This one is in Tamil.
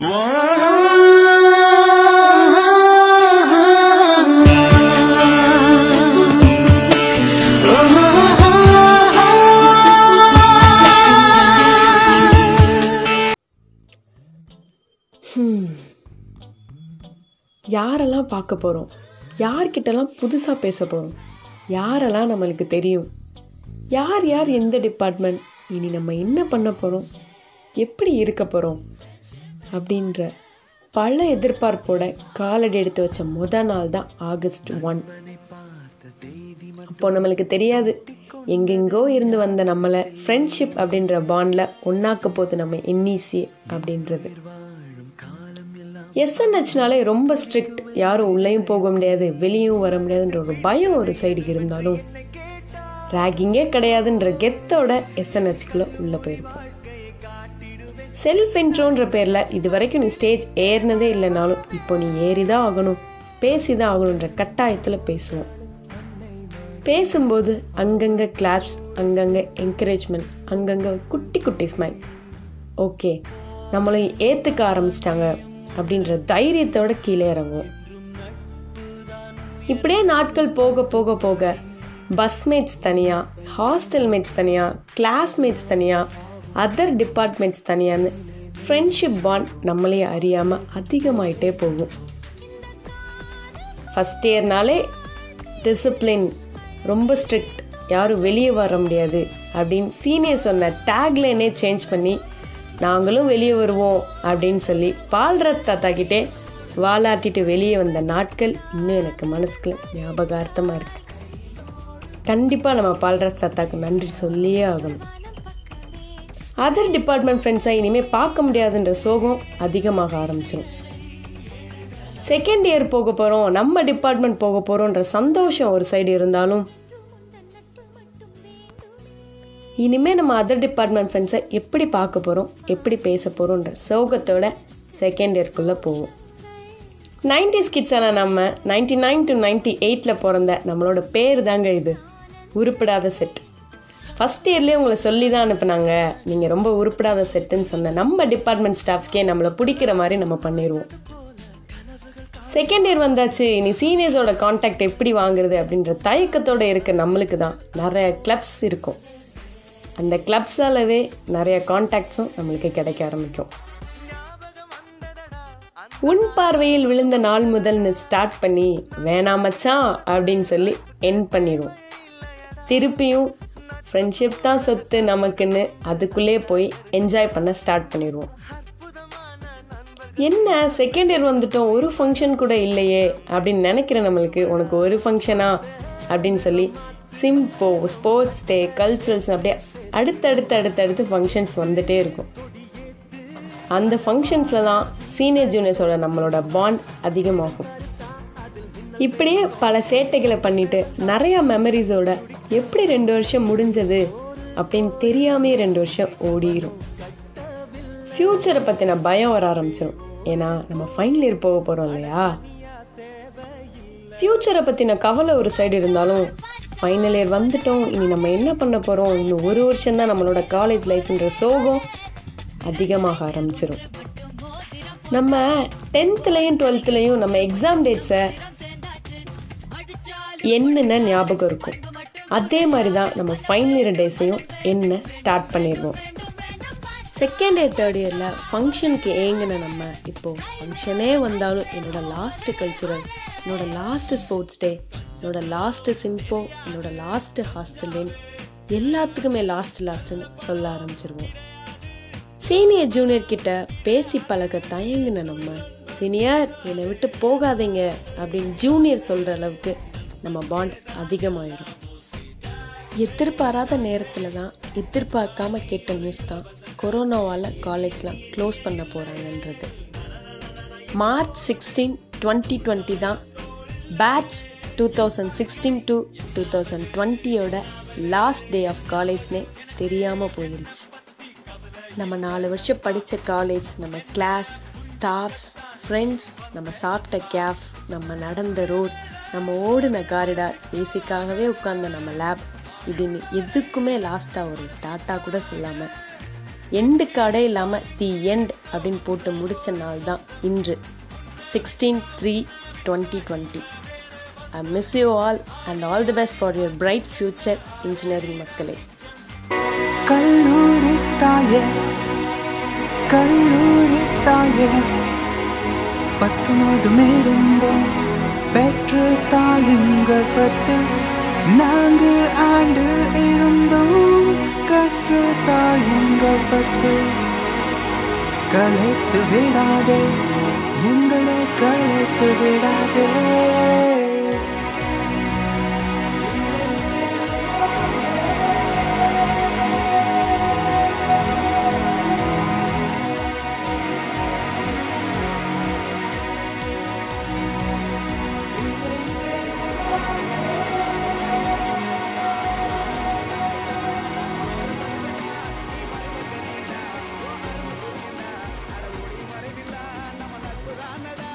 Hmm. யாரெல்லாம் பார்க்க போகிறோம் யார்கிட்டலாம் புதுசாக பேச போகிறோம் யாரெல்லாம் நம்மளுக்கு தெரியும்? யார் யார் எந்த டிபார்ட்மெண்ட் இனி நம்ம என்ன பண்ண போகிறோம் எப்படி இருக்க போகிறோம் அப்படின்ற பல எதிர்பார்ப்போட காலடி எடுத்து வச்ச முத நாள் தான் ஆகஸ்ட் ஒன். அப்போ நம்மளுக்கு தெரியாது. எங்கெங்கோ இருந்து வந்த நம்மளை ஃப்ரெண்ட்ஷிப் அப்படின்ற பாண்டில் ஒன்றாக்க போகுது நம்ம என்இசி அப்படின்றது. எஸ்என்ஹெச்னாலே ரொம்ப ஸ்ட்ரிக்ட் யாரும் உள்ளேயும் போக முடியாது வெளியும் வர முடியாதுன்ற ஒரு பயம் ஒரு சைடு இருந்தாலும் ரேகிங்கே கிடையாதுன்ற கெத்தோட எஸ்என்ஹெச்குள்ளே உள்ளே போயிருப்போம். செல்ஃப் இன்ட்ரோன்ற பேரில் இது வரைக்கும் நீ ஸ்டேஜ் ஏறினதே இல்லைனாலும் இப்போ நீ ஏறி தான் ஆகணும். பேசி தான் ஆகணுன்ற கட்டாயத்தில் பேசுவோம். பேசும்போது அங்கங்கே கிளாப்ஸ் அங்கங்கே என்கரேஜ்மெண்ட் அங்கங்கே குட்டி குட்டி ஸ்மைல் ஓகே நம்மளையும் ஏற்றுக்க ஆரம்பிச்சிட்டாங்க அப்படின்ற தைரியத்தோட கீழே இறங்குவோம். இப்படியே நாட்கள் போக போக போக பஸ்மேட்ஸ் தனியாக ஹாஸ்டல் மேட்ஸ் தனியாக கிளாஸ்மேட்ஸ் தனியாக அதர் டிபார்ட்மெண்ட்ஸ் தனியான்னு. ஃப்ரெண்ட்ஷிப் பாண்ட் நம்மளே அறியாமல் அதிகமாயிட்டே போகும். ஃபஸ்ட் இயர்னாலே டிசிப்ளின் ரொம்ப ஸ்ட்ரிக்ட் யாரும் வெளியே வர முடியாது அப்படின்னு சீனியர் சொன்ன டேக்லைனே சேஞ்ச் பண்ணி நாங்களும் வெளியே வருவோம் அப்படின்னு சொல்லி பால்ரஸ் தாத்தாக்கிட்டே வாலாட்டிட்டு வெளியே வந்த நாட்கள் இன்னும் எனக்கு மனசுக்குள்ள ஞாபகார்த்தமாக இருக்குது கண்டிப்பாக நம்ம பால்ரஸ் தாத்தாக்கு நன்றி சொல்லியே ஆகணும். அதர் டிபார்ட்மெண்ட் ஃப்ரெண்ட்ஸை இனிமேல் பார்க்க முடியாதுன்ற சோகம் அதிகமாக ஆரம்பிச்சிடும் செகண்ட் இயர் போக போகிறோம் நம்ம டிபார்ட்மெண்ட் போக போகிறோன்ற சந்தோஷம் ஒரு சைடு இருந்தாலும் இனிமேல் நம்ம அதர் டிபார்ட்மெண்ட் ஃப்ரெண்ட்ஸை எப்படி பார்க்க போகிறோம் எப்படி பேச போகிறோன்ற சோகத்தோட செகண்ட் இயர்க்குள்ளே போவோம். நைன்டிஸ் கிட்ஸான நம்ம நைன்டி நைன் டு நைன்டி எயிட்டில் பிறந்த நம்மளோட பேர் தாங்க இது. உருப்படாத செட் ஃபஸ்ட் இயர்லேயே உங்களை சொல்லி தான் அனுப்புனாங்க. நீங்கள் ரொம்ப உருப்படாத செட்டுன்னு சொன்ன நம்ம டிபார்ட்மெண்ட் ஸ்டாஃப்ஸ்க்கே நம்மளை பிடிக்கிற மாதிரி நம்ம பண்ணிடுவோம் செகண்ட் இயர் வந்தாச்சு. இனி சீனியர்ஸோட காண்டாக்ட் எப்படி வாங்குறது அப்படின்ற தயக்கத்தோடு இருக்க நம்மளுக்கு தான். நிறைய கிளப்ஸ் இருக்கும். அந்த கிளப்ஸாலவே நிறைய காண்டாக்ட்ஸும் நம்மளுக்கு கிடைக்க ஆரம்பிக்கும். உன் பார்வையில் விழுந்த நாள் முதல்னு ஸ்டார்ட் பண்ணி வேணாம் மச்சான் அப்படின்னு சொல்லி என் பண்ணிடுவோம் திருப்பியும் ஃப்ரெண்ட்ஷிப் தான் சொத்து நமக்குன்னு அதுக்குள்ளே போய் என்ஜாய் பண்ண ஸ்டார்ட் பண்ணிடுவோம். என்ன செகண்ட் இயர் வந்துட்டோம் ஒரு ஃபங்க்ஷன் கூட இல்லையே அப்படின்னு நினைக்கிற நம்மளுக்கு உனக்கு ஒரு ஃபங்க்ஷனா அப்படின்னு சொல்லி சிம்போ ஸ்போர்ட்ஸ் டே கல்ச்சுரல்ஸ் அப்படியே அடுத்தடுத்து அடுத்தடுத்து ஃபங்க்ஷன்ஸ் வந்துட்டே இருக்கும். அந்த ஃபங்க்ஷன்ஸில் தான் சீனியர் ஜூனியர்ஸோட நம்மளோட பாண்ட் அதிகமாகும். இப்படியே பல சேட்டைகளை பண்ணிவிட்டு நிறையா மெமரிஸோட எப்படி ரெண்டு வருஷம் முடிஞ்சது அப்படின்னு தெரியாமே ரெண்டு வருஷம் ஓடிடும் ஃப்யூச்சரை பற்றின பயம் வர ஆரம்பிச்சிடும் ஏன்னா நம்ம ஃபைனல் இயர் போக போகிறோம் இல்லையா? ஃப்யூச்சரை பற்றின கவலை ஒரு சைடு இருந்தாலும் ஃபைனல் இயர் வந்துட்டோம் இனி நம்ம என்ன பண்ண போகிறோம் இன்னும் ஒரு வருஷம் தான் நம்மளோட காலேஜ் லைஃப்ன்ற சோகம் அதிகமாக ஆரம்பிச்சிடும் நம்ம டென்த்துலேயும் டுவெல்த்துலேயும் நம்ம எக்ஸாம் டேட்ஸை என்னென்ன ஞாபகம் இருக்கும்? அதே மாதிரி தான் நம்ம ஃபைனல் இயர் டேஸையும் என்ன ஸ்டார்ட் பண்ணிடுவோம் செகண்ட் இயர் தேர்ட் இயரில் ஃபங்க்ஷனுக்கு ஏங்கின நம்ம இப்போது ஃபங்க்ஷனே வந்தாலும் என்னோட லாஸ்ட்டு கல்ச்சுரல் என்னோட லாஸ்ட்டு ஸ்போர்ட்ஸ் டே என்னோட லாஸ்ட்டு சிம்போ என்னோட லாஸ்ட்டு ஹாஸ்டல்லேன் எல்லாத்துக்குமே லாஸ்ட் லாஸ்ட்டுன்னு சொல்ல ஆரம்பிச்சிருவோம். சீனியர் ஜூனியர் கிட்ட பேசி பழக தயங்குன நம்ம. சீனியர் என்னை விட்டு போகாதீங்க அப்படின்னு ஜூனியர் சொல்கிற அளவுக்கு நம்ம பாண்ட் அதிகமாயிடும் எதிர்பாராத நேரத்தில் தான் எதிர்பார்க்காம கேட்ட நியூஸ் தான் கொரோனாவால் காலேஜ்லாம் க்ளோஸ் பண்ண போகிறாங்கன்றது மார்ச் சிக்ஸ்டீன் டுவெண்ட்டி டுவெண்ட்டி தான் batch two thousand sixteen to two thousand டுவெண்ட்டியோட last day of காலேஜ்னே தெரியாமல் போயிருச்சு. நம்ம நாலு வருஷம் படித்த காலேஜ் நம்ம கிளாஸ் ஸ்டாஃப்ஸ் ஃப்ரெண்ட்ஸ் நம்ம சாப்பிட்ட கேஃப் நம்ம நடந்த ரோட் நம்ம ஓடின காரிடார் ஏசிக்காகவே உட்கார்ந்த நம்ம லேப் இப்படின்னு எதுக்குமே லாஸ்ட்டாக ஒரு டாட்டா கூட சொல்லாமல் எண்டு கார்டே இல்லாமல் தி எண்ட் அப்படின்னு போட்டு முடித்த நாள் தான் இன்று. Sixteen three twenty twenty I miss you all and all the best for your bright future engineering மக்களே. கல்லூரி தாயே கல்லூரி தாயே பத்தொன்பதும் இருந்தோம் பெற்று தாயுங்கள் பத்து. நாங்கள் ஆண்டு இருந்தோம் கற்று தாயுங்கள் பத்து கலைத்து விடாதே எங்களை கலைத்து விடாதே.